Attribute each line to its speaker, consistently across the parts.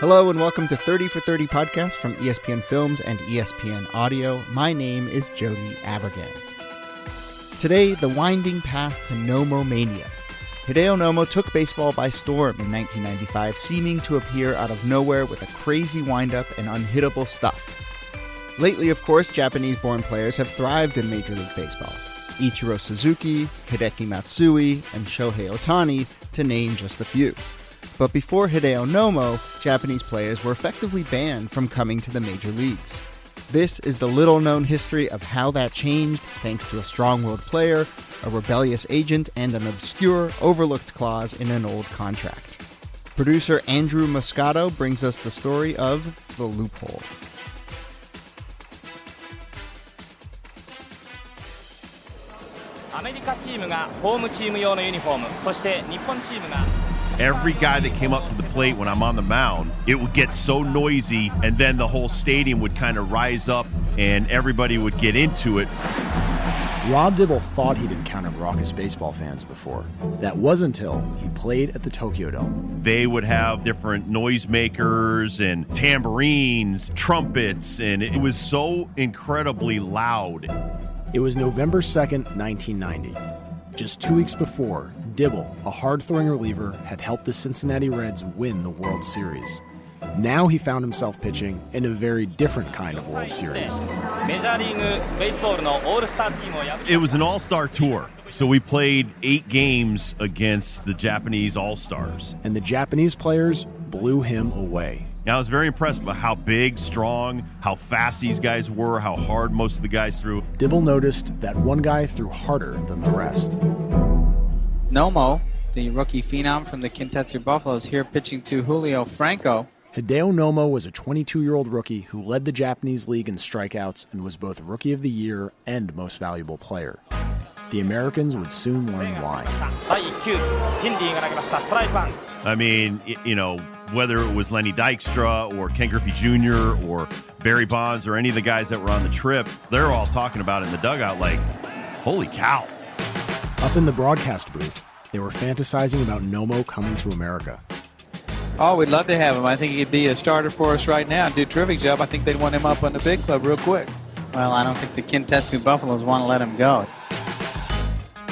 Speaker 1: Hello and welcome to 30 for 30 podcast from ESPN Films and ESPN Audio. My name is Jody Avirgan. Today, the winding path to Nomo Mania. Hideo Nomo took baseball by storm in 1995, seeming to appear out of nowhere with a crazy windup and unhittable stuff. Lately, of course, Japanese born players have thrived in Major League Baseball. Ichiro Suzuki, Hideki Matsui, and Shohei Ohtani, to name just a few. But before Hideo Nomo, Japanese players were effectively banned from coming to the major leagues. This is the little known history of how that changed thanks to a strong willed player, a rebellious agent, and an obscure, overlooked clause in an old contract. Producer Andrew Moscato brings us the story of The Loophole.
Speaker 2: Every guy that came up to the plate when I'm on the mound, it would get so noisy, and then the whole stadium would kind of rise up and everybody would get into it.
Speaker 3: Rob Dibble thought he'd encountered raucous baseball fans before. That was until he played at the Tokyo Dome.
Speaker 2: They would have different noisemakers and tambourines, trumpets, and it was so incredibly loud.
Speaker 3: It was November 2nd, 1990. Just two weeks before, Dibble, a hard throwing reliever, had helped the Cincinnati Reds win the World Series. Now he found himself pitching in a very different kind of World Series.
Speaker 2: It was an all star tour. So we played eight games against the Japanese All Stars.
Speaker 3: And the Japanese players blew him away.
Speaker 2: Now, I was very impressed by how big, strong, how fast these guys were, how hard most of the guys threw.
Speaker 3: Dibble noticed that one guy threw harder than the rest.
Speaker 4: Nomo, the rookie phenom from the Kintetsu Buffaloes, here pitching to Julio Franco.
Speaker 3: Hideo Nomo was a 22 year old rookie who led the Japanese league in strikeouts and was both Rookie of the Year and Most Valuable Player. The Americans would soon learn why.
Speaker 2: I mean, you know, whether it was Lenny Dykstra or Ken Griffey Jr. or Barry Bonds or any of the guys that were on the trip, they're all talking about in the dugout like, holy cow,
Speaker 3: up in the broadcast booth, they were fantasizing about Nomo coming to America.
Speaker 4: Oh, we'd love to have him. I think he'd be a starter for us right now and do a terrific job. I think they'd want him up on the big club real quick. Well, I don't think the Kintetsu Buffaloes want to let him go.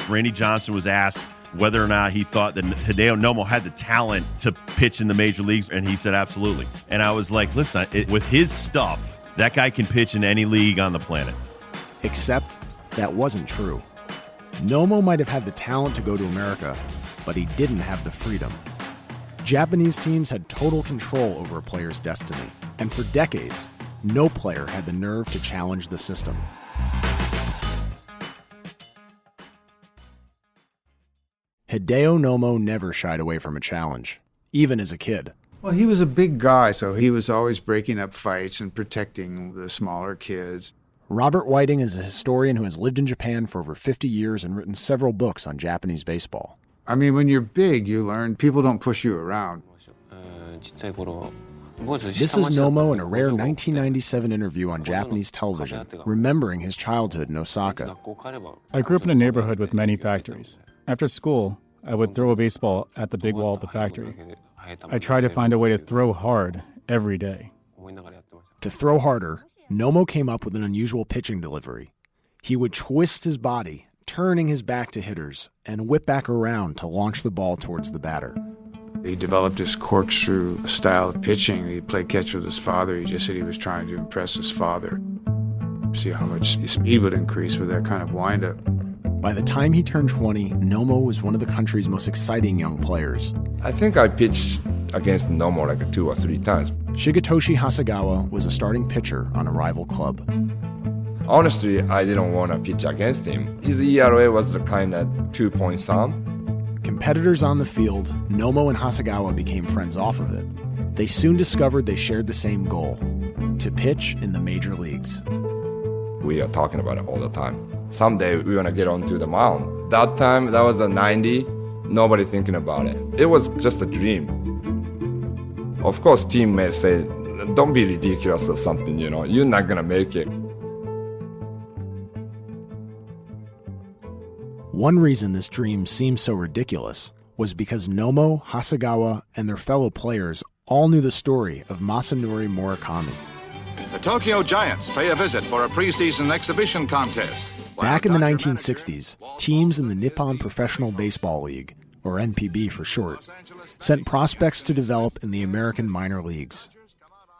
Speaker 2: Randy Johnson was asked whether or not he thought that Hideo Nomo had the talent to pitch in the major leagues, and he said absolutely. And I was like, listen, it, with his stuff, that guy can pitch in any league on the planet.
Speaker 3: Except that wasn't true. Nomo might have had the talent to go to America, but he didn't have the freedom. Japanese teams had total control over a player's destiny, and for decades, no player had the nerve to challenge the system. Hideo Nomo never shied away from a challenge, even as a kid.
Speaker 5: Well, he was a big guy, so he was always breaking up fights and protecting the smaller kids.
Speaker 3: Robert Whiting is a historian who has lived in Japan for over 50 years and written several books on Japanese baseball.
Speaker 5: I mean, when you're big, you learn people don't push you around.
Speaker 3: This is Nomo in a rare 1997 interview on Japanese television, remembering his childhood in Osaka.
Speaker 6: I grew up in a neighborhood with many factories. After school, I would throw a baseball at the big wall of the factory. I tried to find a way to throw hard every day.
Speaker 3: To throw harder, Nomo came up with an unusual pitching delivery. He would twist his body, turning his back to hitters, and whip back around to launch the ball towards the batter.
Speaker 5: He developed this corkscrew style of pitching. He played catch with his father. He just said he was trying to impress his father. See how much his speed would increase with that kind of windup.
Speaker 3: By the time he turned 20, Nomo was one of the country's most exciting young players.
Speaker 7: I think I pitched against Nomo like two or three times.
Speaker 3: Shigetoshi Hasegawa was a starting pitcher on a rival club.
Speaker 7: Honestly, I didn't want to pitch against him. His ERA was the kind of two point some.
Speaker 3: Competitors on the field, Nomo and Hasegawa became friends off of it. They soon discovered they shared the same goal to pitch in the major leagues.
Speaker 7: We are talking about it all the time. Someday we're gonna get onto the mound. That time, that was a 90, nobody thinking about it. It was just a dream. Of course, team may say, don't be ridiculous or something, you know, you're not gonna make it.
Speaker 3: One reason this dream seemed so ridiculous was because Nomo, Hasegawa, and their fellow players all knew the story of Masanori Murakami.
Speaker 8: The Tokyo Giants pay a visit for a preseason exhibition contest.
Speaker 3: Back in the 1960s, teams in the Nippon Professional Baseball League, or NPB for short, sent prospects to develop in the American minor leagues.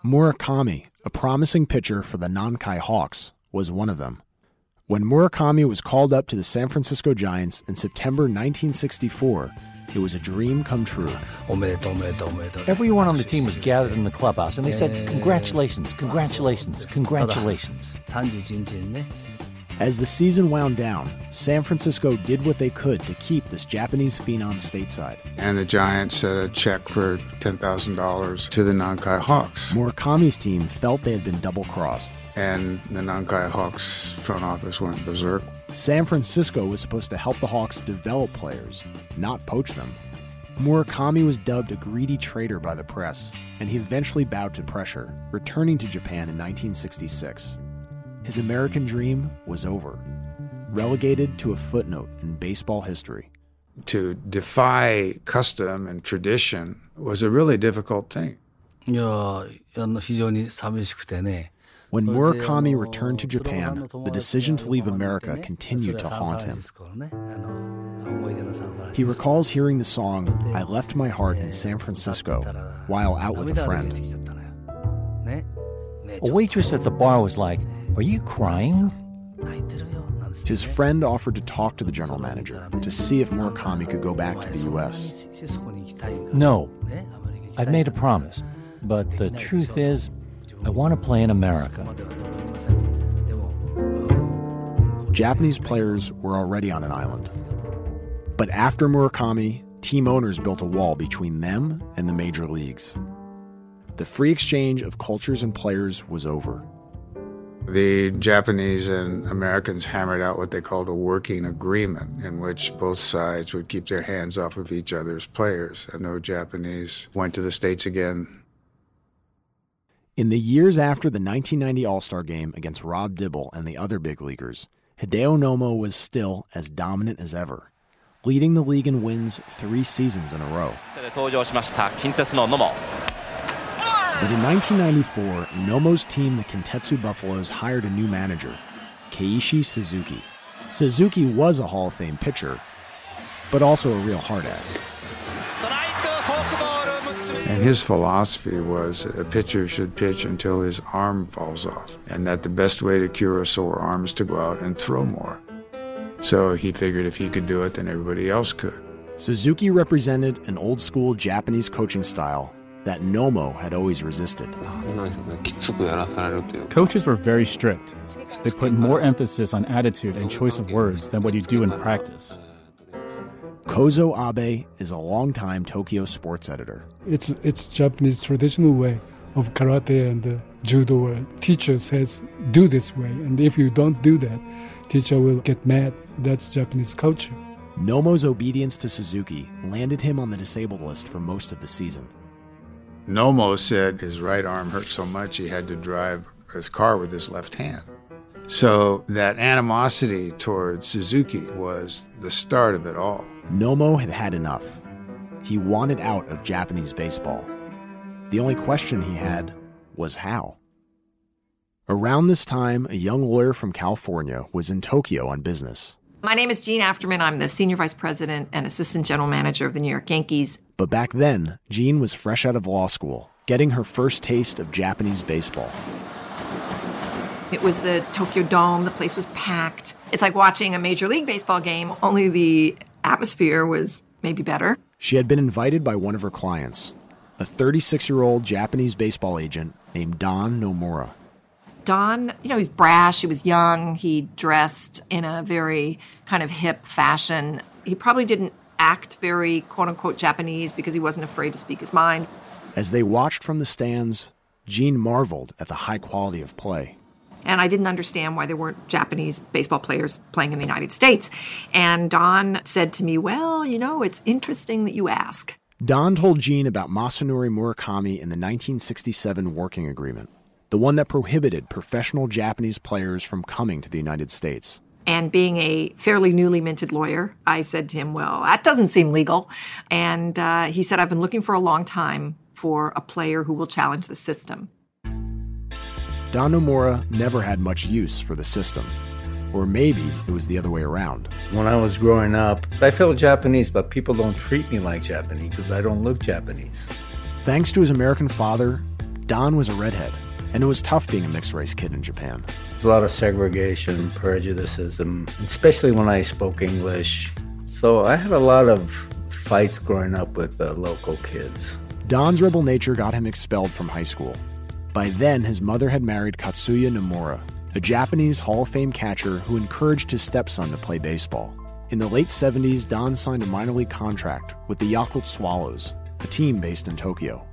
Speaker 3: Murakami, a promising pitcher for the Nankai Hawks, was one of them. When Murakami was called up to the San Francisco Giants in September 1964, it was a dream come true.
Speaker 9: Everyone on the team was gathered in the clubhouse and they said, Congratulations, congratulations, congratulations.
Speaker 3: As the season wound down, San Francisco did what they could to keep this Japanese phenom stateside.
Speaker 5: And the Giants sent a check for $10,000 to the Nankai Hawks.
Speaker 3: Murakami's team felt they had been double crossed.
Speaker 5: And the Nankai Hawks front office went berserk.
Speaker 3: San Francisco was supposed to help the Hawks develop players, not poach them. Murakami was dubbed a greedy traitor by the press, and he eventually bowed to pressure, returning to Japan in 1966. His American dream was over, relegated to a footnote in baseball history.
Speaker 5: To defy custom and tradition was a really difficult thing.
Speaker 3: When Murakami returned to Japan, the decision to leave America continued to haunt him. He recalls hearing the song, I Left My Heart in San Francisco, while out with a friend.
Speaker 9: A waitress at the bar was like, Are you crying?
Speaker 3: His friend offered to talk to the general manager to see if Murakami could go back to the U.S.
Speaker 9: No, I've made a promise, but the truth is, I want to play in America.
Speaker 3: Japanese players were already on an island. But after Murakami, team owners built a wall between them and the major leagues. The free exchange of cultures and players was over.
Speaker 5: The Japanese and Americans hammered out what they called a working agreement, in which both sides would keep their hands off of each other's players, and no Japanese went to the States again
Speaker 3: in the years after the 1990 All Star game against Rob Dibble and the other big leaguers, Hideo Nomo was still as dominant as ever, leading the league in wins three seasons in a row. But in 1994, Nomo's team, the Kintetsu Buffaloes, hired a new manager, Keiichi Suzuki. Suzuki was a Hall of Fame pitcher, but also a real hard ass.
Speaker 5: And his philosophy was a pitcher should pitch until his arm falls off, and that the best way to cure a sore arm is to go out and throw more. So he figured if he could do it, then everybody else could.
Speaker 3: Suzuki represented an old school Japanese coaching style that Nomo had always resisted.
Speaker 10: Coaches were very strict. They put more emphasis on attitude and choice of words than what you do in practice.
Speaker 3: Kozo Abe is a longtime Tokyo sports editor.
Speaker 11: It's it's Japanese traditional way of karate and uh, judo. Where teacher says do this way, and if you don't do that, teacher will get mad. That's Japanese culture.
Speaker 3: Nomo's obedience to Suzuki landed him on the disabled list for most of the season.
Speaker 5: Nomo said his right arm hurt so much he had to drive his car with his left hand. So that animosity towards Suzuki was the start of it all.
Speaker 3: Nomo had had enough. He wanted out of Japanese baseball. The only question he had was how. Around this time, a young lawyer from California was in Tokyo on business.
Speaker 12: My name is Jean Afterman. I'm the Senior Vice President and Assistant General Manager of the New York Yankees.
Speaker 3: But back then, Jean was fresh out of law school, getting her first taste of Japanese baseball.
Speaker 12: It was the Tokyo Dome. The place was packed. It's like watching a Major League Baseball game, only the atmosphere was maybe better.
Speaker 3: She had been invited by one of her clients, a 36 year old Japanese baseball agent named Don Nomura.
Speaker 12: Don, you know, he's brash, he was young, he dressed in a very kind of hip fashion. He probably didn't act very quote unquote Japanese because he wasn't afraid to speak his mind.
Speaker 3: As they watched from the stands, Jean marveled at the high quality of play.
Speaker 12: And I didn't understand why there weren't Japanese baseball players playing in the United States. And Don said to me, Well, you know, it's interesting that you ask.
Speaker 3: Don told Jean about Masanori Murakami in the 1967 working agreement, the one that prohibited professional Japanese players from coming to the United States.
Speaker 12: And being a fairly newly minted lawyer, I said to him, Well, that doesn't seem legal. And uh, he said, I've been looking for a long time for a player who will challenge the system.
Speaker 3: Don Nomura never had much use for the system. Or maybe it was the other way around.
Speaker 13: When I was growing up, I felt Japanese, but people don't treat me like Japanese because I don't look Japanese.
Speaker 3: Thanks to his American father, Don was a redhead, and it was tough being a mixed race kid in Japan.
Speaker 13: There's a lot of segregation, prejudice, especially when I spoke English. So I had a lot of fights growing up with the local kids.
Speaker 3: Don's rebel nature got him expelled from high school, by then, his mother had married Katsuya Nomura, a Japanese Hall of Fame catcher who encouraged his stepson to play baseball. In the late 70s, Don signed a minor league contract with the Yakult Swallows, a team based in Tokyo.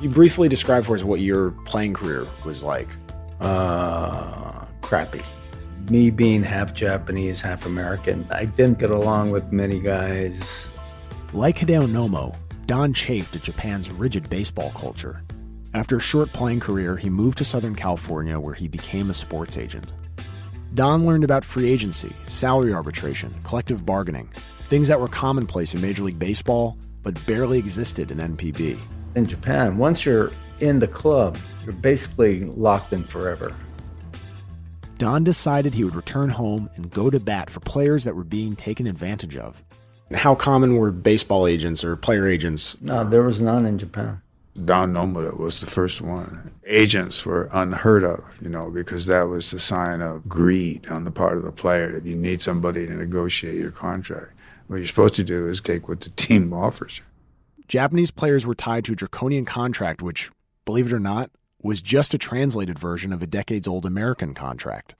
Speaker 3: You briefly describe for us what your playing career was like.
Speaker 13: Uh, crappy. Me being half Japanese, half American, I didn't get along with many guys.
Speaker 3: Like Hideo Nomo, Don chafed at Japan's rigid baseball culture after a short playing career, he moved to Southern California where he became a sports agent. Don learned about free agency, salary arbitration, collective bargaining, things that were commonplace in Major League Baseball but barely existed in NPB.
Speaker 13: In Japan, once you're in the club, you're basically locked in forever.
Speaker 3: Don decided he would return home and go to bat for players that were being taken advantage of. How common were baseball agents or player agents?
Speaker 13: No, there was none in Japan.
Speaker 5: Don Nomura was the first one. Agents were unheard of, you know, because that was a sign of greed on the part of the player that you need somebody to negotiate your contract. What you're supposed to do is take what the team offers you.
Speaker 3: Japanese players were tied to a draconian contract, which, believe it or not, was just a translated version of a decades old American contract,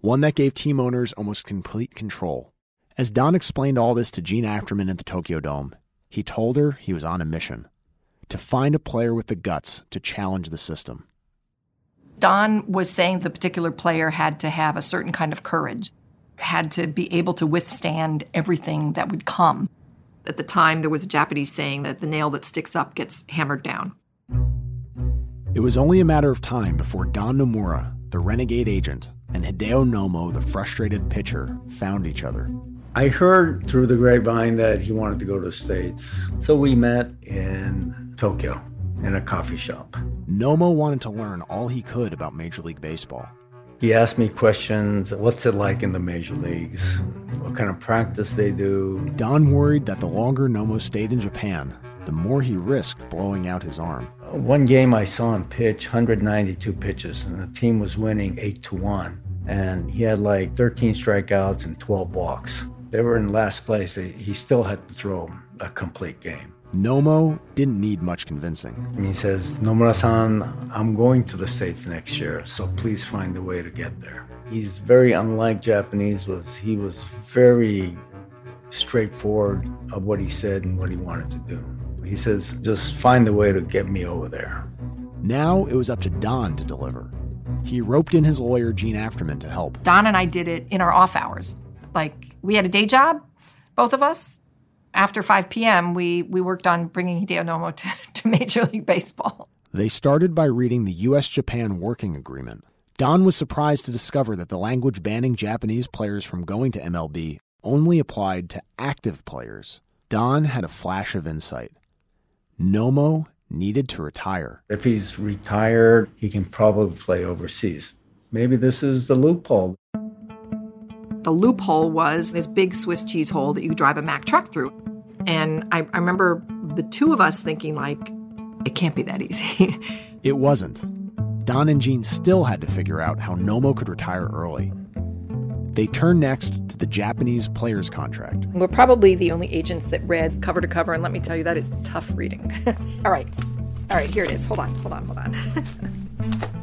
Speaker 3: one that gave team owners almost complete control. As Don explained all this to Jean Afterman at the Tokyo Dome, he told her he was on a mission to find a player with the guts to challenge the system.
Speaker 12: Don was saying the particular player had to have a certain kind of courage, had to be able to withstand everything that would come. At the time, there was a Japanese saying that the nail that sticks up gets hammered down.
Speaker 3: It was only a matter of time before Don Nomura, the renegade agent, and Hideo Nomo, the frustrated pitcher, found each other.
Speaker 13: I heard through the grapevine that he wanted to go to the States. So we met in Tokyo in a coffee shop.
Speaker 3: Nomo wanted to learn all he could about Major League Baseball.
Speaker 13: He asked me questions What's it like in the major leagues? What kind of practice they do?
Speaker 3: Don worried that the longer Nomo stayed in Japan, the more he risked blowing out his arm.
Speaker 13: One game I saw him pitch 192 pitches, and the team was winning 8 to 1. And he had like 13 strikeouts and 12 walks. They were in last place. He still had to throw a complete game.
Speaker 3: Nomo didn't need much convincing.
Speaker 13: And he says, Nomura-san, I'm going to the States next year, so please find a way to get there. He's very unlike Japanese was he was very straightforward of what he said and what he wanted to do. He says, just find a way to get me over there.
Speaker 3: Now it was up to Don to deliver. He roped in his lawyer, Jean Afterman, to help.
Speaker 12: Don and I did it in our off hours. Like, we had a day job, both of us. After 5 p.m., we, we worked on bringing Hideo Nomo to, to Major League Baseball.
Speaker 3: They started by reading the U.S. Japan Working Agreement. Don was surprised to discover that the language banning Japanese players from going to MLB only applied to active players. Don had a flash of insight. Nomo needed to retire.
Speaker 13: If he's retired, he can probably play overseas. Maybe this is the loophole.
Speaker 12: The loophole was this big Swiss cheese hole that you drive a Mack truck through. And I, I remember the two of us thinking, like, it can't be that easy.
Speaker 3: it wasn't. Don and Jean still had to figure out how Nomo could retire early. They turn next to the Japanese players contract.
Speaker 12: We're probably the only agents that read cover to cover, and let me tell you, that is tough reading. All right. All right, here it is. Hold on, hold on, hold on.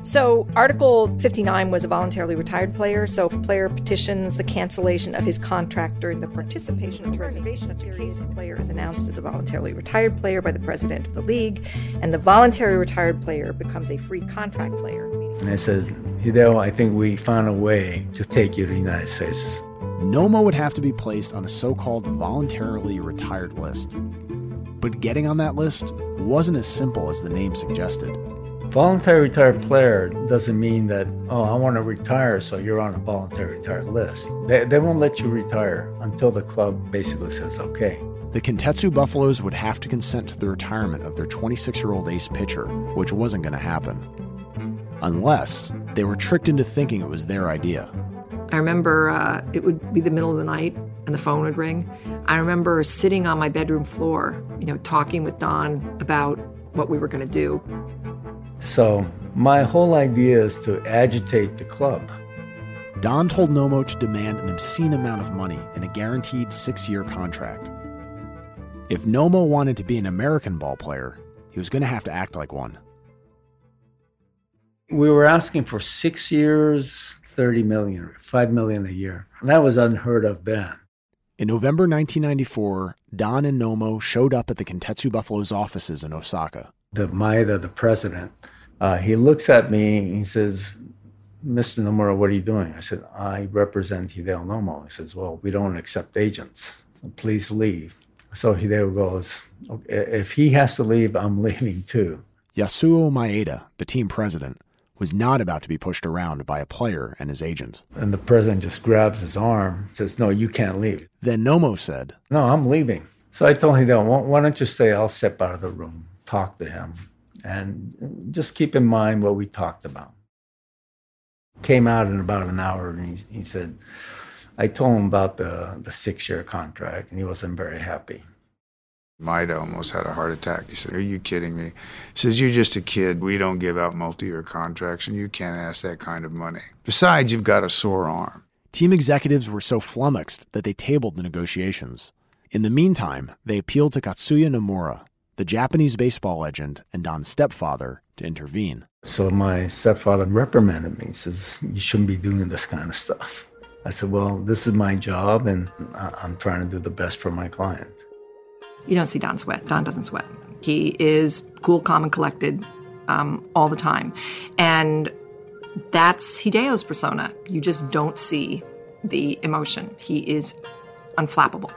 Speaker 12: So, Article 59 was a voluntarily retired player. So, if a player petitions the cancellation of his contract during the participation of reservation, such a case, the player is announced as a voluntarily retired player by the president of the league, and the voluntary retired player becomes a free contract player.
Speaker 13: And I said, Hideo, I think we found a way to take you to the United States.
Speaker 3: Nomo would have to be placed on a so called voluntarily retired list. But getting on that list wasn't as simple as the name suggested.
Speaker 13: Voluntary retired player doesn't mean that, oh, I want to retire, so you're on a voluntary retired list. They, they won't let you retire until the club basically says okay.
Speaker 3: The Kintetsu Buffaloes would have to consent to the retirement of their 26 year old ace pitcher, which wasn't going to happen. Unless they were tricked into thinking it was their idea.
Speaker 12: I remember uh, it would be the middle of the night and the phone would ring. I remember sitting on my bedroom floor, you know, talking with Don about what we were going to do.
Speaker 13: So, my whole idea is to agitate the club.
Speaker 3: Don told Nomo to demand an obscene amount of money in a guaranteed six year contract. If Nomo wanted to be an American ball player, he was going to have to act like one.
Speaker 13: We were asking for six years, 30 million, 5 million a year. And that was unheard of then.
Speaker 3: In November 1994, Don and Nomo showed up at the Kintetsu Buffalo's offices in Osaka.
Speaker 13: The Maeda, the president, uh, he looks at me and he says, Mr. Nomura, what are you doing? I said, I represent Hideo Nomo. He says, Well, we don't accept agents. So please leave. So Hideo goes, okay, If he has to leave, I'm leaving too.
Speaker 3: Yasuo Maeda, the team president, was not about to be pushed around by a player and his agent.
Speaker 13: And the president just grabs his arm, says, No, you can't leave.
Speaker 3: Then Nomo said,
Speaker 13: No, I'm leaving. So I told him, Why don't you stay? I'll step out of the room, talk to him, and just keep in mind what we talked about. Came out in about an hour, and he, he said, I told him about the, the six year contract, and he wasn't very happy.
Speaker 5: Maeda almost had a heart attack. He said, Are you kidding me? He says, You're just a kid. We don't give out multi year contracts, and you can't ask that kind of money. Besides, you've got a sore arm.
Speaker 3: Team executives were so flummoxed that they tabled the negotiations. In the meantime, they appealed to Katsuya Nomura, the Japanese baseball legend and Don's stepfather, to intervene.
Speaker 13: So my stepfather reprimanded me. He says, You shouldn't be doing this kind of stuff. I said, Well, this is my job, and I'm trying to do the best for my client.
Speaker 12: You don't see Don sweat. Don doesn't sweat. He is cool, calm, and collected um, all the time. And that's Hideo's persona. You just don't see the emotion. He is unflappable.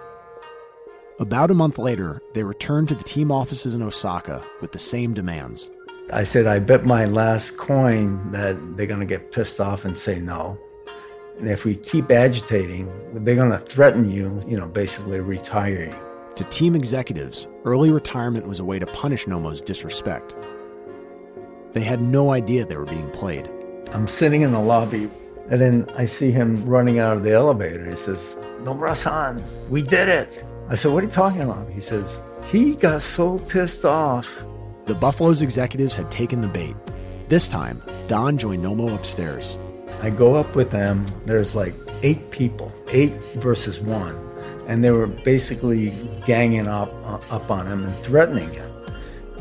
Speaker 3: About a month later, they returned to the team offices in Osaka with the same demands.
Speaker 13: I said, I bet my last coin that they're going to get pissed off and say no. And if we keep agitating, they're going to threaten you, you know, basically retiring.
Speaker 3: To team executives, early retirement was a way to punish Nomo's disrespect. They had no idea they were being played.
Speaker 13: I'm sitting in the lobby, and then I see him running out of the elevator. He says, Nomura-san, we did it. I said, what are you talking about? He says, he got so pissed off.
Speaker 3: The Buffalo's executives had taken the bait. This time, Don joined Nomo upstairs.
Speaker 13: I go up with them. There's like eight people, eight versus one and they were basically ganging up uh, up on him and threatening him.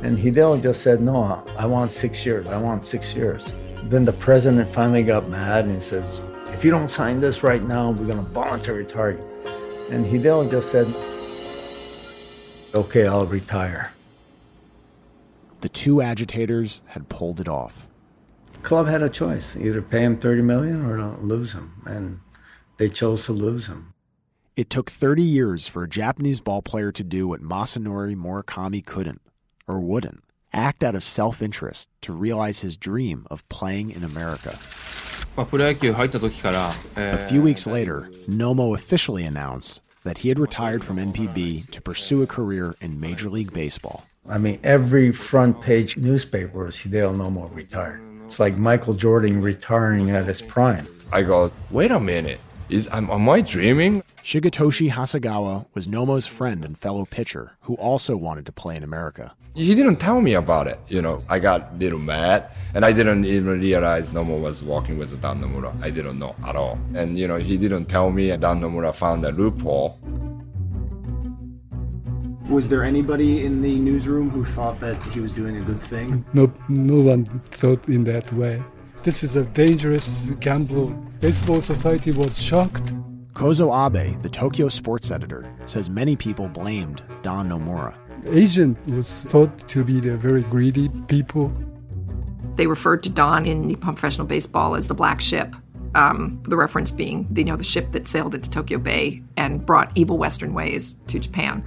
Speaker 13: And Hideo just said, "No, I want six years. I want six years." Then the president finally got mad and he says, "If you don't sign this right now, we're going to voluntarily target. And Hideo just said, "Okay, I'll retire."
Speaker 3: The two agitators had pulled it off.
Speaker 13: The club had a choice: either pay him thirty million or lose him, and they chose to lose him.
Speaker 3: It took 30 years for a Japanese ball player to do what Masanori Murakami couldn't, or wouldn't, act out of self interest to realize his dream of playing in America. A few weeks later, Nomo officially announced that he had retired from NPB to pursue a career in Major League Baseball.
Speaker 13: I mean, every front page newspaper was Hideo Nomo retired. It's like Michael Jordan retiring at his prime.
Speaker 7: I go, wait a minute. Is am, am I dreaming?
Speaker 3: Shigetoshi Hasegawa was Nomo's friend and fellow pitcher who also wanted to play in America.
Speaker 7: He didn't tell me about it. You know, I got a little mad, and I didn't even realize Nomo was walking with Dan Nomura. I didn't know at all. And, you know, he didn't tell me, and Dan Nomura found a loophole.
Speaker 14: Was there anybody in the newsroom who thought that he was doing a good thing?
Speaker 11: No, no one thought in that way. This is a dangerous gamble. Baseball Society was shocked.
Speaker 3: Kozo Abe, the Tokyo sports editor, says many people blamed Don Nomura.
Speaker 11: Asian was thought to be the very greedy people.
Speaker 12: They referred to Don in Nippon Professional Baseball as the black ship. Um, the reference being, you know, the ship that sailed into Tokyo Bay and brought evil Western ways to Japan.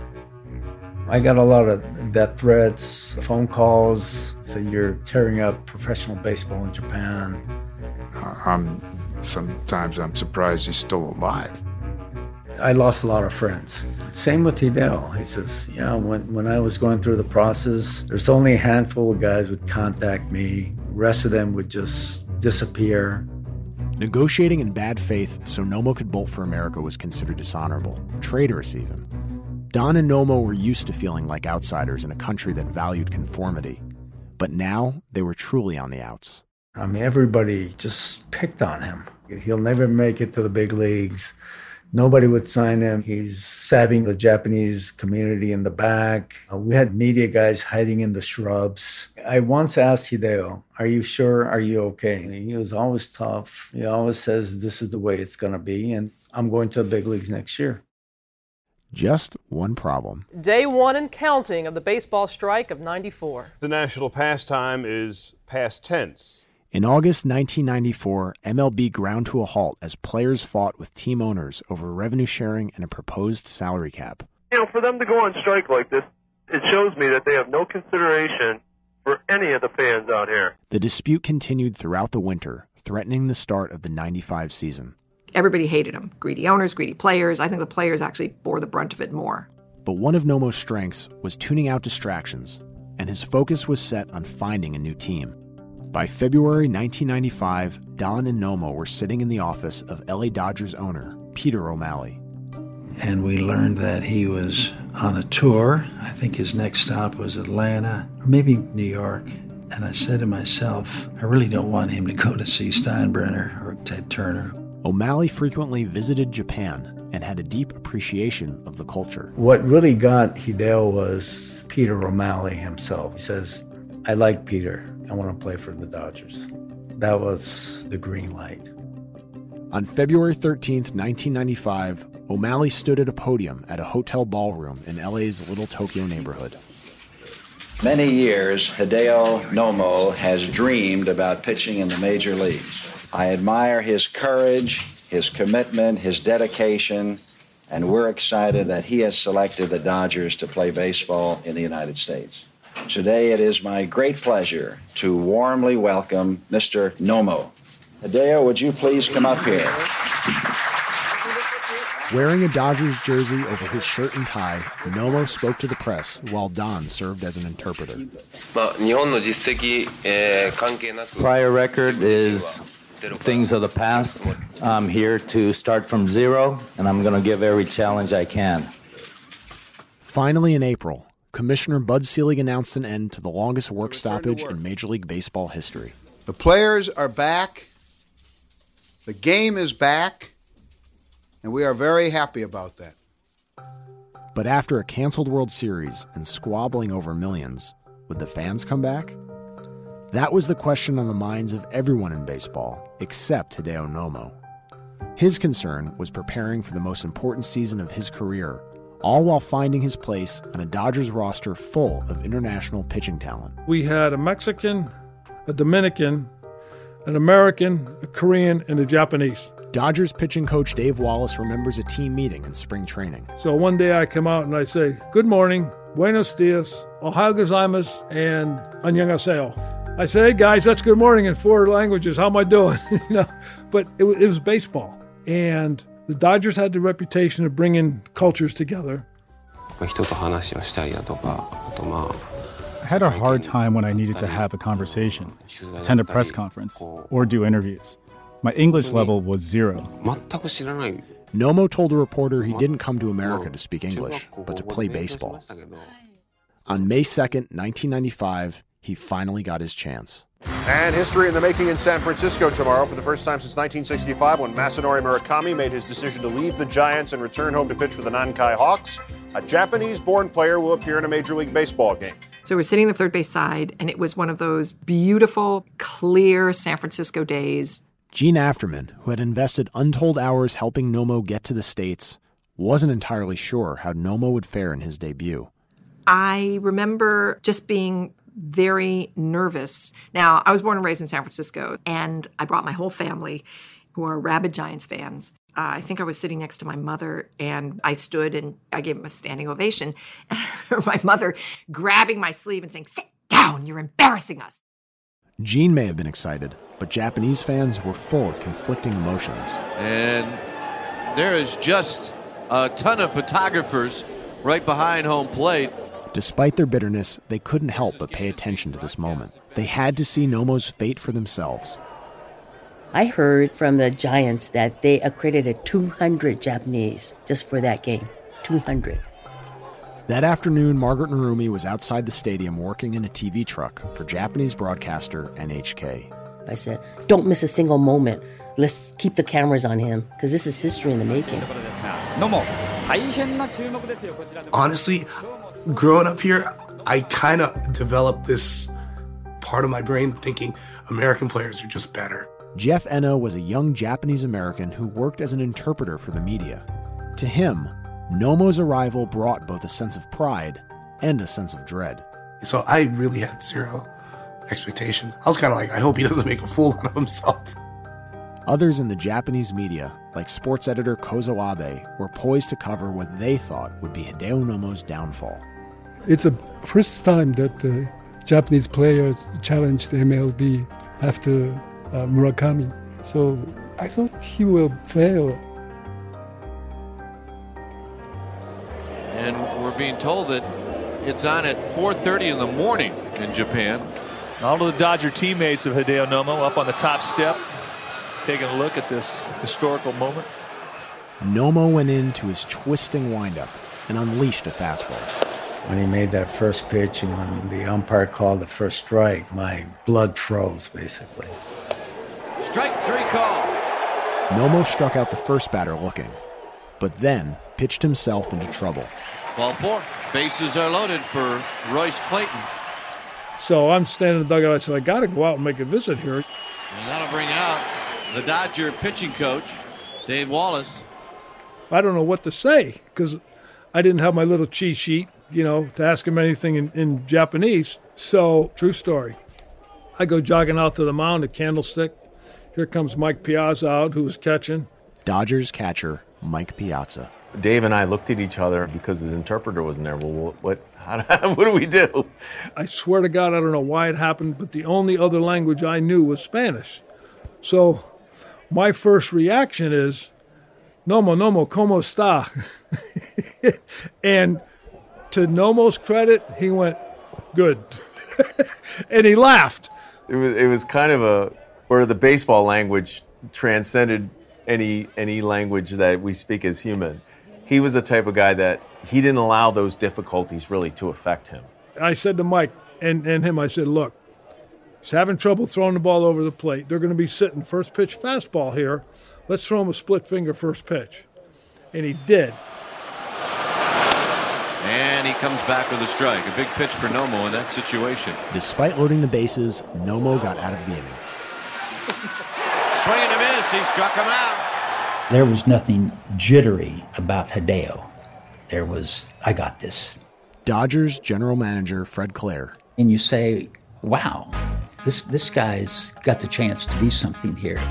Speaker 13: I got a lot of death threats, phone calls. So you're tearing up professional baseball in Japan.
Speaker 5: I'm sometimes I'm surprised he's still alive.
Speaker 13: I lost a lot of friends. Same with Hideo. He says, yeah, when, when I was going through the process, there's only a handful of guys would contact me. The rest of them would just disappear.
Speaker 3: Negotiating in bad faith so Nomo could bolt for America was considered dishonorable, traitorous even. Don and Nomo were used to feeling like outsiders in a country that valued conformity. But now they were truly on the outs.
Speaker 13: I mean, everybody just picked on him. He'll never make it to the big leagues. Nobody would sign him. He's stabbing the Japanese community in the back. Uh, we had media guys hiding in the shrubs. I once asked Hideo, Are you sure? Are you okay? He was always tough. He always says, This is the way it's going to be. And I'm going to the big leagues next year.
Speaker 3: Just one problem.
Speaker 15: Day one and counting of the baseball strike of 94.
Speaker 16: The national pastime is past tense.
Speaker 3: In August 1994, MLB ground to a halt as players fought with team owners over revenue sharing and a proposed salary cap.
Speaker 17: You know, for them to go on strike like this, it shows me that they have no consideration for any of the fans out here.
Speaker 3: The dispute continued throughout the winter, threatening the start of the 95 season.
Speaker 12: Everybody hated him. Greedy owners, greedy players. I think the players actually bore the brunt of it more.
Speaker 3: But one of Nomo's strengths was tuning out distractions, and his focus was set on finding a new team. By February 1995, Don and Nomo were sitting in the office of LA Dodgers owner Peter O'Malley.
Speaker 18: And we learned that he was on a tour. I think his next stop was Atlanta, or maybe New York. And I said to myself, I really don't want him to go to see Steinbrenner or Ted Turner.
Speaker 3: O'Malley frequently visited Japan and had a deep appreciation of the culture.
Speaker 13: What really got Hideo was Peter O'Malley himself. He says, I like Peter. I want to play for the Dodgers. That was the green light.
Speaker 3: On February 13th, 1995, O'Malley stood at a podium at a hotel ballroom in LA's Little Tokyo neighborhood.
Speaker 19: Many years, Hideo Nomo has dreamed about pitching in the major leagues. I admire his courage, his commitment, his dedication, and we're excited that he has selected the Dodgers to play baseball in the United States. Today it is my great pleasure to warmly welcome Mr. Nomo. Hideo, would you please come up here?
Speaker 3: Wearing a Dodgers jersey over his shirt and tie, Nomo spoke to the press while Don served as an interpreter.
Speaker 20: Prior record is things of the past. I'm here to start from zero, and I'm going to give every challenge I can.
Speaker 3: Finally, in April, Commissioner Bud Selig announced an end to the longest work stoppage in Major League Baseball history.
Speaker 21: The players are back. The game is back. And we are very happy about that.
Speaker 3: But after a canceled World Series and squabbling over millions, would the fans come back? That was the question on the minds of everyone in baseball, except Hideo Nomo. His concern was preparing for the most important season of his career all while finding his place on a Dodgers roster full of international pitching talent.
Speaker 22: We had a Mexican, a Dominican, an American, a Korean, and a Japanese.
Speaker 3: Dodgers pitching coach Dave Wallace remembers a team meeting in spring training.
Speaker 22: So one day I come out and I say, Good morning, buenos dias, ohayou gozaimasu, and annyeonghaseyo. I say, Hey guys, that's good morning in four languages. How am I doing? you know, but it, it was baseball. And the Dodgers had the reputation of bringing cultures together.
Speaker 10: I had a hard time when I needed to have a conversation, attend a press conference, or do interviews. My English level was zero.
Speaker 3: Nomo told a reporter he didn't come to America to speak English, but to play baseball. On May 2nd, 1995, he finally got his chance.
Speaker 16: And history in the making in San Francisco tomorrow for the first time since 1965 when Masanori Murakami made his decision to leave the Giants and return home to pitch for the Nankai Hawks. A Japanese born player will appear in a Major League Baseball game.
Speaker 12: So we're sitting in the third base side, and it was one of those beautiful, clear San Francisco days.
Speaker 3: Jean Afterman, who had invested untold hours helping Nomo get to the States, wasn't entirely sure how Nomo would fare in his debut.
Speaker 12: I remember just being very nervous. Now, I was born and raised in San Francisco, and I brought my whole family who are rabid Giants fans. Uh, I think I was sitting next to my mother, and I stood and I gave him a standing ovation. My mother grabbing my sleeve and saying, Sit down, you're embarrassing us.
Speaker 3: Jean may have been excited, but Japanese fans were full of conflicting emotions.
Speaker 23: And there is just a ton of photographers right behind home plate.
Speaker 3: Despite their bitterness, they couldn't help but pay attention to this moment. They had to see Nomo's fate for themselves.
Speaker 24: I heard from the Giants that they accredited 200 Japanese just for that game. 200.
Speaker 3: That afternoon, Margaret Narumi was outside the stadium working in a TV truck for Japanese broadcaster NHK.
Speaker 24: I said, Don't miss a single moment. Let's keep the cameras on him because this is history in the making.
Speaker 25: Honestly, growing up here, I kind of developed this part of my brain thinking American players are just better.
Speaker 3: Jeff Eno was a young Japanese American who worked as an interpreter for the media. To him, Nomo's arrival brought both a sense of pride and a sense of dread.
Speaker 25: So I really had zero expectations. I was kind of like, I hope he doesn't make a fool out of himself.
Speaker 3: Others in the Japanese media, like sports editor Kozo Abe, were poised to cover what they thought would be Hideo Nomo's downfall.
Speaker 11: It's the first time that the Japanese players challenged MLB after uh, Murakami. So I thought he will fail.
Speaker 23: And we're being told that it's on at 4.30 in the morning in Japan.
Speaker 26: All of the Dodger teammates of Hideo Nomo up on the top step, taking a look at this historical moment.
Speaker 3: Nomo went into his twisting windup and unleashed a fastball.
Speaker 13: When he made that first pitch and when the umpire called the first strike, my blood froze basically.
Speaker 23: Strike three call.
Speaker 3: Nomo struck out the first batter looking, but then pitched himself into trouble.
Speaker 23: Ball four. Bases are loaded for Royce Clayton.
Speaker 22: So I'm standing in the dugout. I said, I got to go out and make a visit here.
Speaker 23: And that'll bring out the Dodger pitching coach, Dave Wallace.
Speaker 22: I don't know what to say because I didn't have my little cheat sheet, you know, to ask him anything in, in Japanese. So, true story. I go jogging out to the mound at Candlestick. Here comes Mike Piazza out, who was catching.
Speaker 3: Dodgers catcher Mike Piazza.
Speaker 27: Dave and I looked at each other because his interpreter wasn't there. Well, what? How, what do we do?
Speaker 22: I swear to God, I don't know why it happened, but the only other language I knew was Spanish. So, my first reaction is, "Nomo, Nomo, cómo está?" and to Nomo's credit, he went, "Good," and he laughed.
Speaker 27: It was it was kind of a where the baseball language transcended any any language that we speak as humans. He was the type of guy that he didn't allow those difficulties really to affect him.
Speaker 22: I said to Mike and, and him, I said, look, he's having trouble throwing the ball over the plate. They're going to be sitting first pitch fastball here. Let's throw him a split finger first pitch. And he did.
Speaker 23: And he comes back with a strike. A big pitch for Nomo in that situation.
Speaker 3: Despite loading the bases, Nomo got out of the inning.
Speaker 23: Swing and a miss. He struck him out.
Speaker 9: There was nothing jittery about Hideo. There was, I got this.
Speaker 3: Dodgers general manager Fred Claire.
Speaker 9: And you say, wow, this, this guy's got the chance to be something here.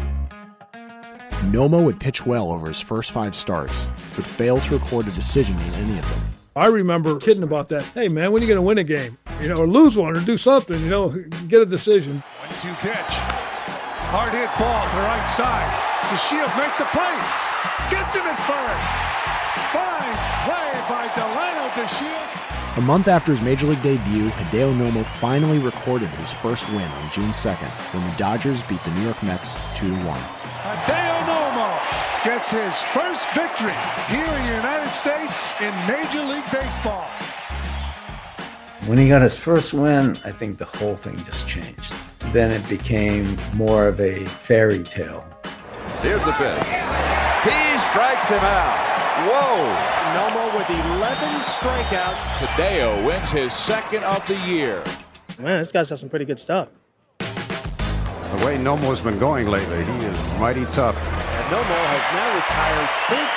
Speaker 3: Nomo would pitch well over his first five starts, but failed to record a decision in any of them.
Speaker 22: I remember kidding about that. Hey, man, when are you going to win a game? You know, or lose one or do something, you know, get a decision.
Speaker 28: One two pitch. Hard hit ball to the right side. DeShields makes a play. Gets him at first. Fine play by Delino DeShields.
Speaker 3: A month after his major league debut, Hideo Nomo finally recorded his first win on June 2nd when the Dodgers beat the New York Mets 2 1.
Speaker 28: Hideo Nomo gets his first victory here in the United States in Major League Baseball.
Speaker 13: When he got his first win, I think the whole thing just changed. Then it became more of a fairy tale.
Speaker 23: Here's the pitch. He strikes him out.
Speaker 29: Whoa!
Speaker 26: Nomo with 11 strikeouts.
Speaker 29: Hideo wins his second of the year.
Speaker 30: Man, this guy's got some pretty good stuff.
Speaker 31: The way Nomo's been going lately, he is mighty tough.
Speaker 26: And Nomo has now retired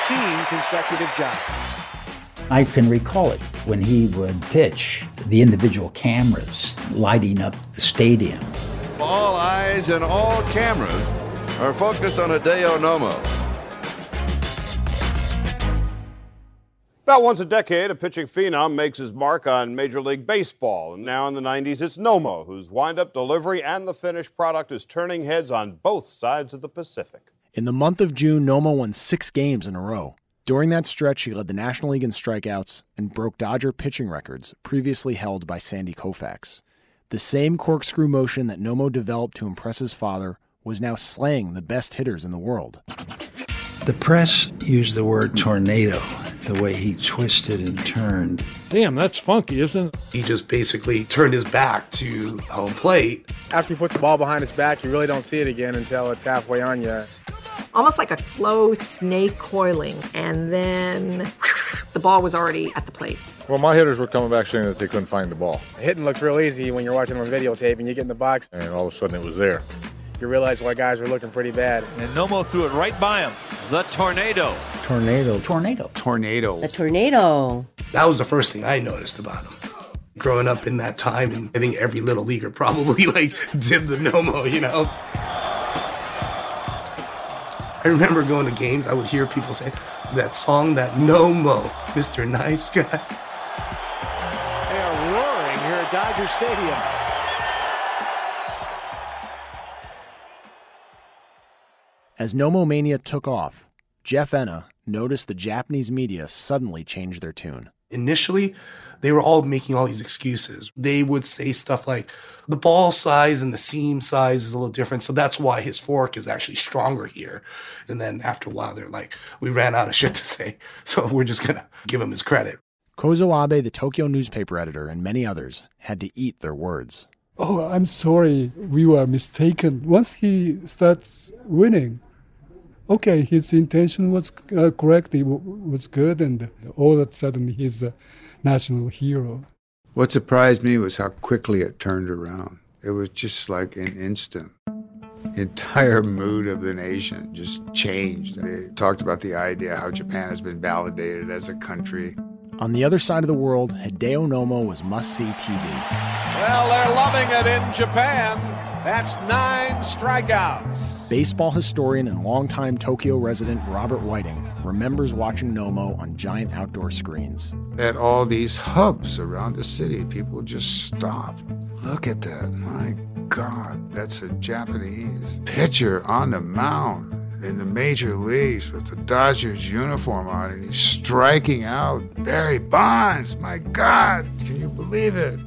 Speaker 26: 13 consecutive Giants.
Speaker 32: I can recall it when he would pitch, the individual cameras lighting up the stadium.
Speaker 33: All eyes and all cameras are focused on Hideo Nomo.
Speaker 16: About once a decade, a pitching phenom makes his mark on Major League Baseball. And now in the 90s, it's Nomo, whose wind-up delivery and the finished product is turning heads on both sides of the Pacific.
Speaker 3: In the month of June, Nomo won six games in a row. During that stretch, he led the National League in strikeouts and broke Dodger pitching records previously held by Sandy Koufax. The same corkscrew motion that Nomo developed to impress his father was now slaying the best hitters in the world.
Speaker 18: The press used the word tornado, the way he twisted and turned.
Speaker 22: Damn, that's funky, isn't it?
Speaker 28: He just basically turned his back to home plate.
Speaker 34: After he puts the ball behind his back, you really don't see it again until it's halfway on you.
Speaker 12: Almost like a slow snake coiling, and then the ball was already at the plate.
Speaker 35: Well, my hitters were coming back saying that they couldn't find the ball.
Speaker 34: Hitting looks real easy when you're watching on videotape and you get in the box.
Speaker 35: And all of a sudden it was there.
Speaker 34: You realize why guys were looking pretty bad.
Speaker 29: And Nomo threw it right by him.
Speaker 36: The tornado.
Speaker 32: Tornado. Tornado.
Speaker 28: Tornado.
Speaker 24: The tornado.
Speaker 28: That was the first thing I noticed about him. Growing up in that time, and I think every little leaguer probably like did the Nomo, you know. I remember going to games, I would hear people say that song, that Nomo, Mr. Nice Guy.
Speaker 26: They are roaring here at Dodger Stadium.
Speaker 3: As Nomomania took off, Jeff Enna noticed the Japanese media suddenly changed their tune.
Speaker 28: Initially, they were all making all these excuses. They would say stuff like, the ball size and the seam size is a little different, so that's why his fork is actually stronger here. And then after a while, they're like, we ran out of shit to say, so we're just gonna give him his credit.
Speaker 3: Kozo Abe, the Tokyo newspaper editor, and many others had to eat their words.
Speaker 11: Oh, I'm sorry, we were mistaken. Once he starts winning, okay, his intention was uh, correct, it w- was good, and all of a sudden he's a national hero.
Speaker 5: What surprised me was how quickly it turned around. It was just like an instant. The entire mood of the nation just changed. They talked about the idea how Japan has been validated as a country.
Speaker 3: On the other side of the world, Hideo Nomo was must see TV.
Speaker 37: Well, they're loving it in Japan. That's nine strikeouts.
Speaker 3: Baseball historian and longtime Tokyo resident Robert Whiting remembers watching Nomo on giant outdoor screens.
Speaker 5: At all these hubs around the city, people just stop. Look at that. My God, that's a Japanese pitcher on the mound in the major leagues with the Dodgers uniform on, and he's striking out Barry Bonds. My God, can you believe it?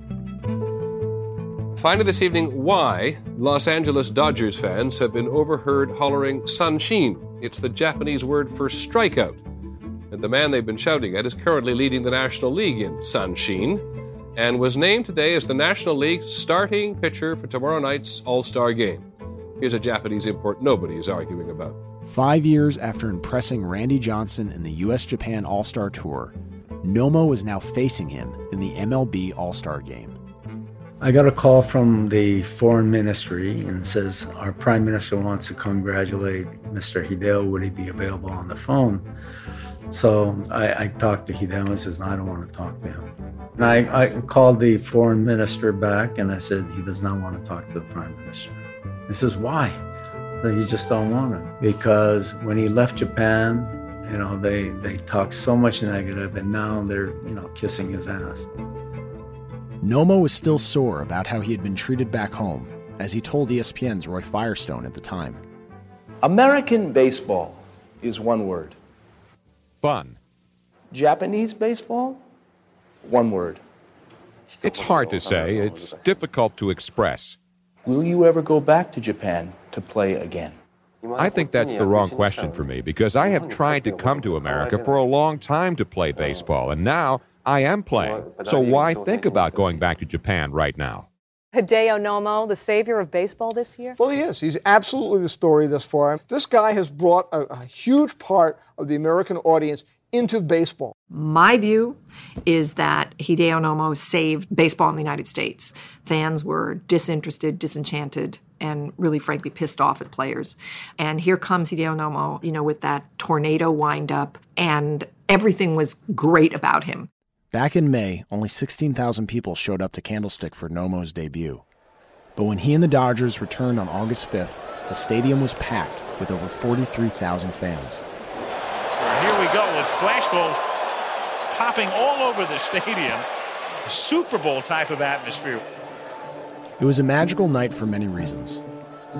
Speaker 38: Find out this evening why Los Angeles Dodgers fans have been overheard hollering Sanshin. It's the Japanese word for strikeout. And the man they've been shouting at is currently leading the National League in Sanshin and was named today as the National League's starting pitcher for tomorrow night's All Star game. Here's a Japanese import nobody is arguing about.
Speaker 3: Five years after impressing Randy Johnson in the U.S. Japan All Star Tour, Nomo is now facing him in the MLB All Star game.
Speaker 13: I got a call from the foreign ministry and says our prime minister wants to congratulate Mr. Hideo. Would he be available on the phone? So I, I talked to Hideo and says, I don't want to talk to him. And I, I called the foreign minister back and I said, he does not want to talk to the prime minister. He says, why? You just don't want to. Because when he left Japan, you know, they, they talked so much negative and now they're, you know, kissing his ass.
Speaker 3: Nomo was still sore about how he had been treated back home, as he told ESPN's Roy Firestone at the time.
Speaker 6: American baseball is one word.
Speaker 39: Fun.
Speaker 6: Japanese baseball? One word.
Speaker 39: It's hard to say, it's difficult to express.
Speaker 6: Will you ever go back to Japan to play again?
Speaker 39: I think that's the wrong question for me because I have tried to come to America for a long time to play baseball, and now I am playing. So why think about going back to Japan right now?
Speaker 15: Hideo Nomo, the savior of baseball this year?
Speaker 40: Well, he is. He's absolutely the story thus far. This guy has brought a, a huge part of the American audience into baseball?
Speaker 12: My view is that Hideo Nomo saved baseball in the United States. Fans were disinterested, disenchanted, and really frankly pissed off at players. And here comes Hideo Nomo, you know, with that tornado windup, and everything was great about him.
Speaker 3: Back in May, only 16,000 people showed up to Candlestick for Nomo's debut. But when he and the Dodgers returned on August 5th, the stadium was packed with over 43,000 fans.
Speaker 26: Here we go with flashbulbs popping all over the stadium. A Super Bowl type of atmosphere.
Speaker 3: It was a magical night for many reasons.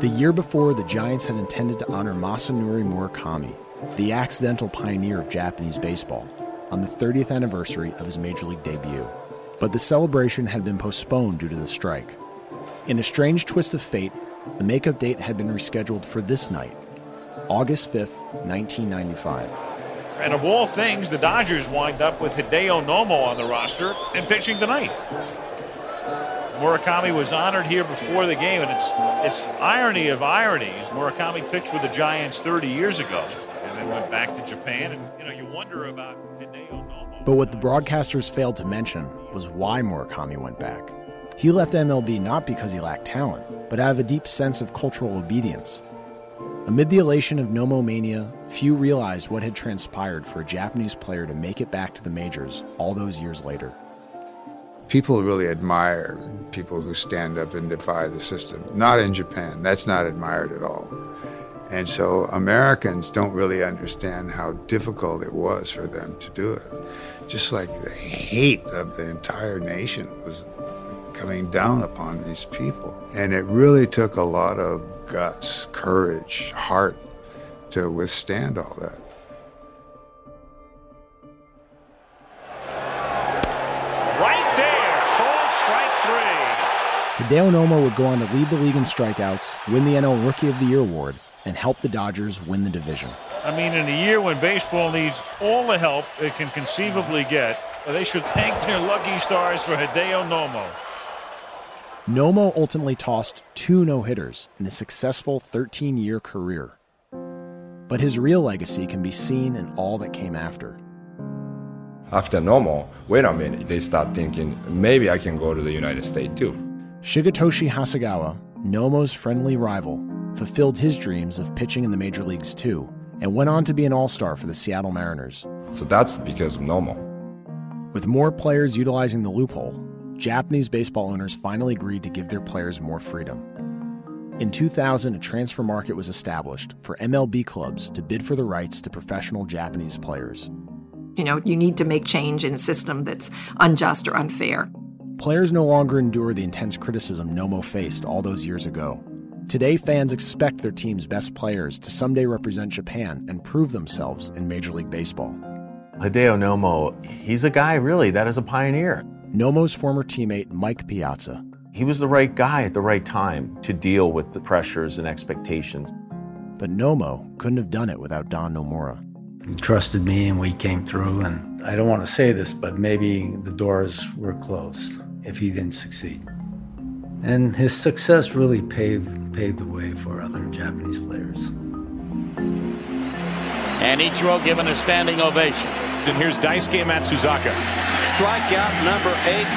Speaker 3: The year before, the Giants had intended to honor Masanori Murakami, the accidental pioneer of Japanese baseball, on the 30th anniversary of his Major League debut. But the celebration had been postponed due to the strike. In a strange twist of fate, the makeup date had been rescheduled for this night, August 5th, 1995.
Speaker 26: And of all things, the Dodgers wind up with Hideo Nomo on the roster and pitching tonight. Murakami was honored here before the game, and it's it's irony of ironies. Murakami pitched with the Giants 30 years ago, and went back to Japan. And you know, you wonder about Hideo Nomo.
Speaker 3: But what the broadcasters failed to mention was why Murakami went back. He left MLB not because he lacked talent, but out of a deep sense of cultural obedience. Amid the elation of Nomo mania, few realized what had transpired for a Japanese player to make it back to the majors all those years later.
Speaker 5: People really admire people who stand up and defy the system. Not in Japan. That's not admired at all. And so Americans don't really understand how difficult it was for them to do it. Just like the hate of the entire nation was coming down upon these people. And it really took a lot of guts, courage, heart to withstand all that.
Speaker 26: Right there, called strike three.
Speaker 3: Hideo Nomo would go on to lead the league in strikeouts, win the NL Rookie of the Year award, and help the Dodgers win the division.
Speaker 26: I mean, in a year when baseball needs all the help it can conceivably get, they should thank their lucky stars for Hideo Nomo.
Speaker 3: Nomo ultimately tossed two no hitters in a successful 13 year career. But his real legacy can be seen in all that came after.
Speaker 7: After Nomo, wait a minute, they start thinking maybe I can go to the United States too.
Speaker 3: Shigetoshi Hasegawa, Nomo's friendly rival, fulfilled his dreams of pitching in the major leagues too, and went on to be an all star for the Seattle Mariners.
Speaker 7: So that's because of Nomo.
Speaker 3: With more players utilizing the loophole, Japanese baseball owners finally agreed to give their players more freedom. In 2000, a transfer market was established for MLB clubs to bid for the rights to professional Japanese players.
Speaker 12: You know, you need to make change in a system that's unjust or unfair.
Speaker 3: Players no longer endure the intense criticism Nomo faced all those years ago. Today, fans expect their team's best players to someday represent Japan and prove themselves in Major League Baseball.
Speaker 27: Hideo Nomo, he's a guy really that is a pioneer.
Speaker 3: Nomo's former teammate Mike Piazza.
Speaker 27: He was the right guy at the right time to deal with the pressures and expectations.
Speaker 3: But Nomo couldn't have done it without Don Nomura.
Speaker 13: He trusted me and we came through. And I don't want to say this, but maybe the doors were closed if he didn't succeed. And his success really paved, paved the way for other Japanese players.
Speaker 41: And Ichiro given a standing ovation.
Speaker 26: And here's Daisuke Matsuzaka.
Speaker 41: Strikeout number eight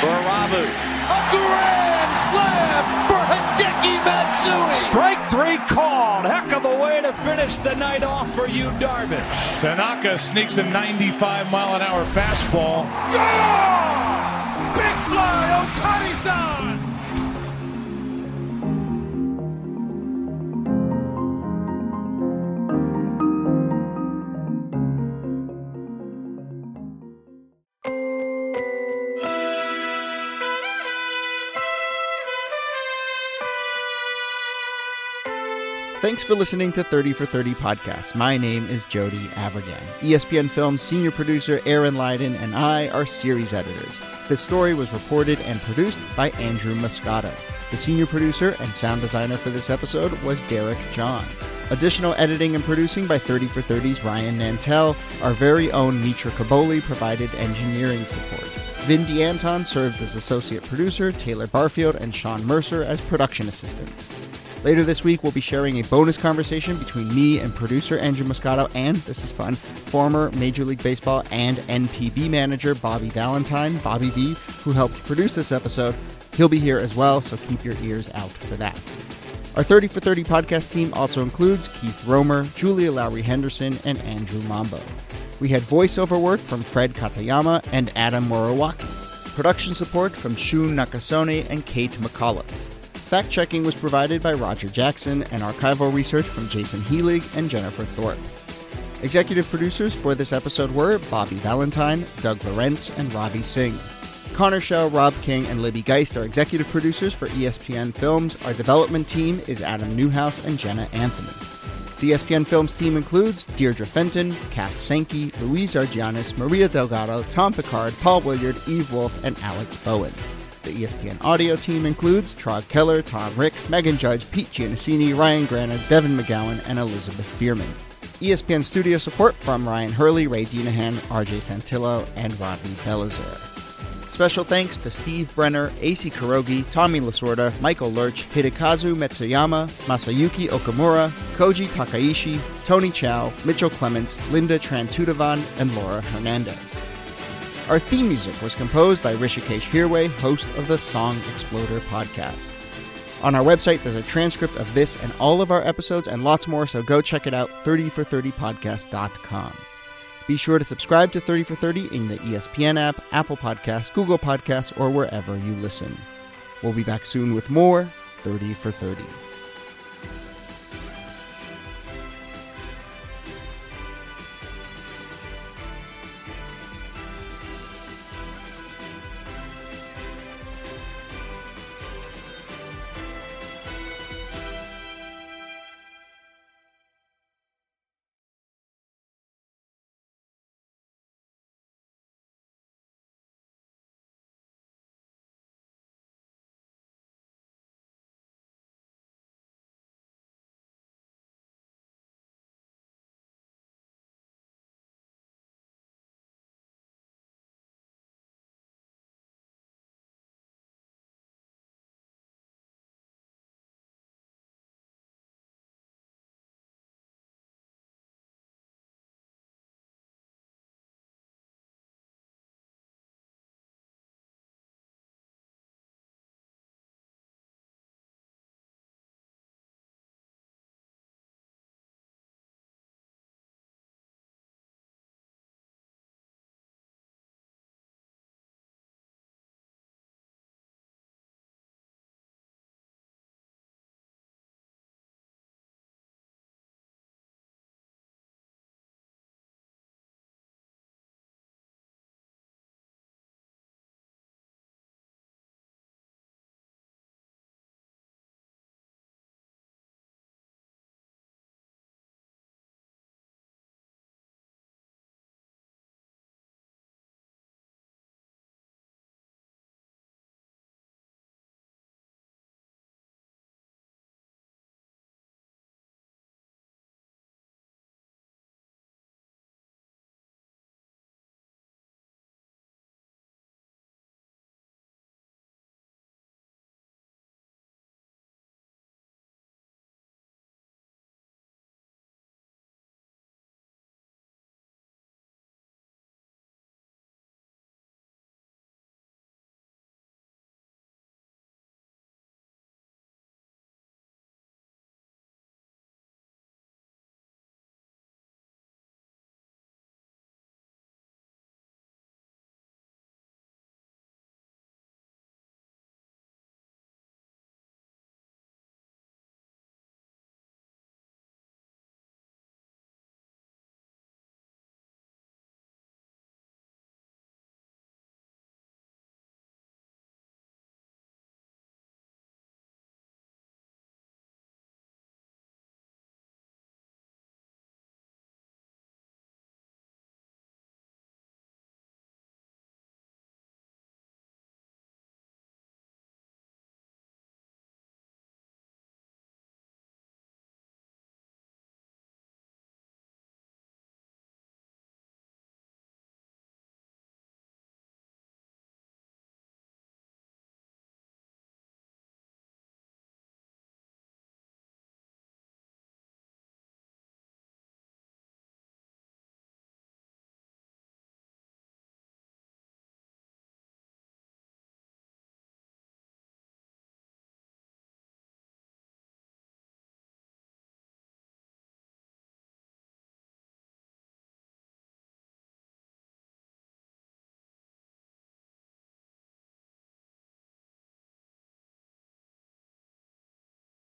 Speaker 41: for Arabu.
Speaker 28: A grand slam for Hideki Matsui.
Speaker 42: Strike three called. Heck of a way to finish the night off for you, Darvish.
Speaker 26: Tanaka sneaks a 95 mile an hour fastball.
Speaker 28: Gone! Big fly, Otani-san!
Speaker 1: Thanks for listening to 30 for 30 podcast. My name is Jody Avirgan. ESPN Films senior producer Erin Leyden and I are series editors. This story was reported and produced by Andrew Moscato. The senior producer and sound designer for this episode was Derek John. Additional editing and producing by 30 for 30's Ryan Nantel. Our very own Mitra Kaboli provided engineering support. Vin DeAnton served as associate producer, Taylor Barfield and Sean Mercer as production assistants. Later this week, we'll be sharing a bonus conversation between me and producer Andrew Moscato and, this is fun, former Major League Baseball and NPB manager Bobby Valentine, Bobby V, who helped produce this episode. He'll be here as well, so keep your ears out for that. Our 30 for 30 podcast team also includes Keith Romer, Julia Lowry Henderson, and Andrew Mambo. We had voiceover work from Fred Katayama and Adam Morowaki. Production support from Shun Nakasone and Kate McAuliffe. Fact checking was provided by Roger Jackson and archival research from Jason Healig and Jennifer Thorpe. Executive producers for this episode were Bobby Valentine, Doug Lorenz, and Robbie Singh. Connor Schell, Rob King, and Libby Geist are executive producers for ESPN Films. Our development team is Adam Newhouse and Jenna Anthony. The ESPN Films team includes Deirdre Fenton, Kath Sankey, Louise Argianis, Maria Delgado, Tom Picard, Paul Williard, Eve Wolf, and Alex Bowen. The ESPN audio team includes Trog Keller, Tom Ricks, Megan Judge, Pete Giannissini, Ryan Grana, Devin McGowan, and Elizabeth Bierman. ESPN studio support from Ryan Hurley, Ray Dinahan, RJ Santillo, and Rodney Belizer. Special thanks to Steve Brenner, AC Kurogi, Tommy Lasorda, Michael Lurch, Hidekazu Metsuyama, Masayuki Okamura, Koji Takaishi, Tony Chow, Mitchell Clements, Linda Trantudavan, and Laura Hernandez. Our theme music was composed by Hrishikesh Hirway, host of the Song Exploder podcast. On our website, there's a transcript of this and all of our episodes and lots more, so go check it out, 30for30podcast.com. Be sure to subscribe to 30 for 30 in the ESPN app, Apple Podcasts, Google Podcasts, or wherever you listen. We'll be back soon with more 30 for 30.